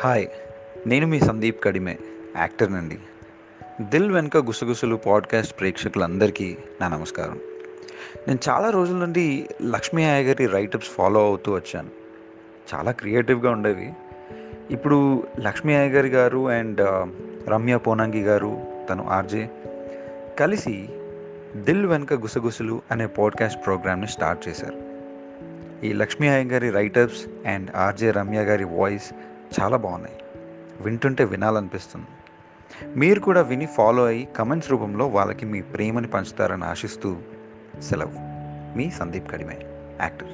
Hi నేను మీ సందీప్ కడిమే యాక్టర్నండి దిల్ వెనుక గుసగుసలు పాడ్కాస్ట్ ప్రేక్షకులందరికీ నా నమస్కారం. నేను చాలా రోజుల నుండి లక్ష్మీ అయ్య గారి రైటప్స్ ఫాలో అవుతూ వచ్చాను. చాలా క్రియేటివ్గా ఉండేవి. ఇప్పుడు లక్ష్మీ అయ్య గారి గారు అండ్ రమ్య పోనంగి గారు తను ఆర్జే కలిసి దిల్ వెనుక గుసగుసలు అనే పాడ్కాస్ట్ ప్రోగ్రామ్ని స్టార్ట్ చేశారు. ఈ లక్ష్మీ అయ్య గారి రైటర్స్ అండ్ ఆర్జే రమ్య గారి వాయిస్ చాలా బాగున్నాయి. వింటుంటే వినాలనిపిస్తుంది. మీరు కూడా విని ఫాలో అయ్యి కమెంట్స్ రూపంలో వాళ్ళకి మీ ప్రేమని పంచుతారని ఆశిస్తూ సెలవు. మీ సందీప్ కడిమే యాక్టర్.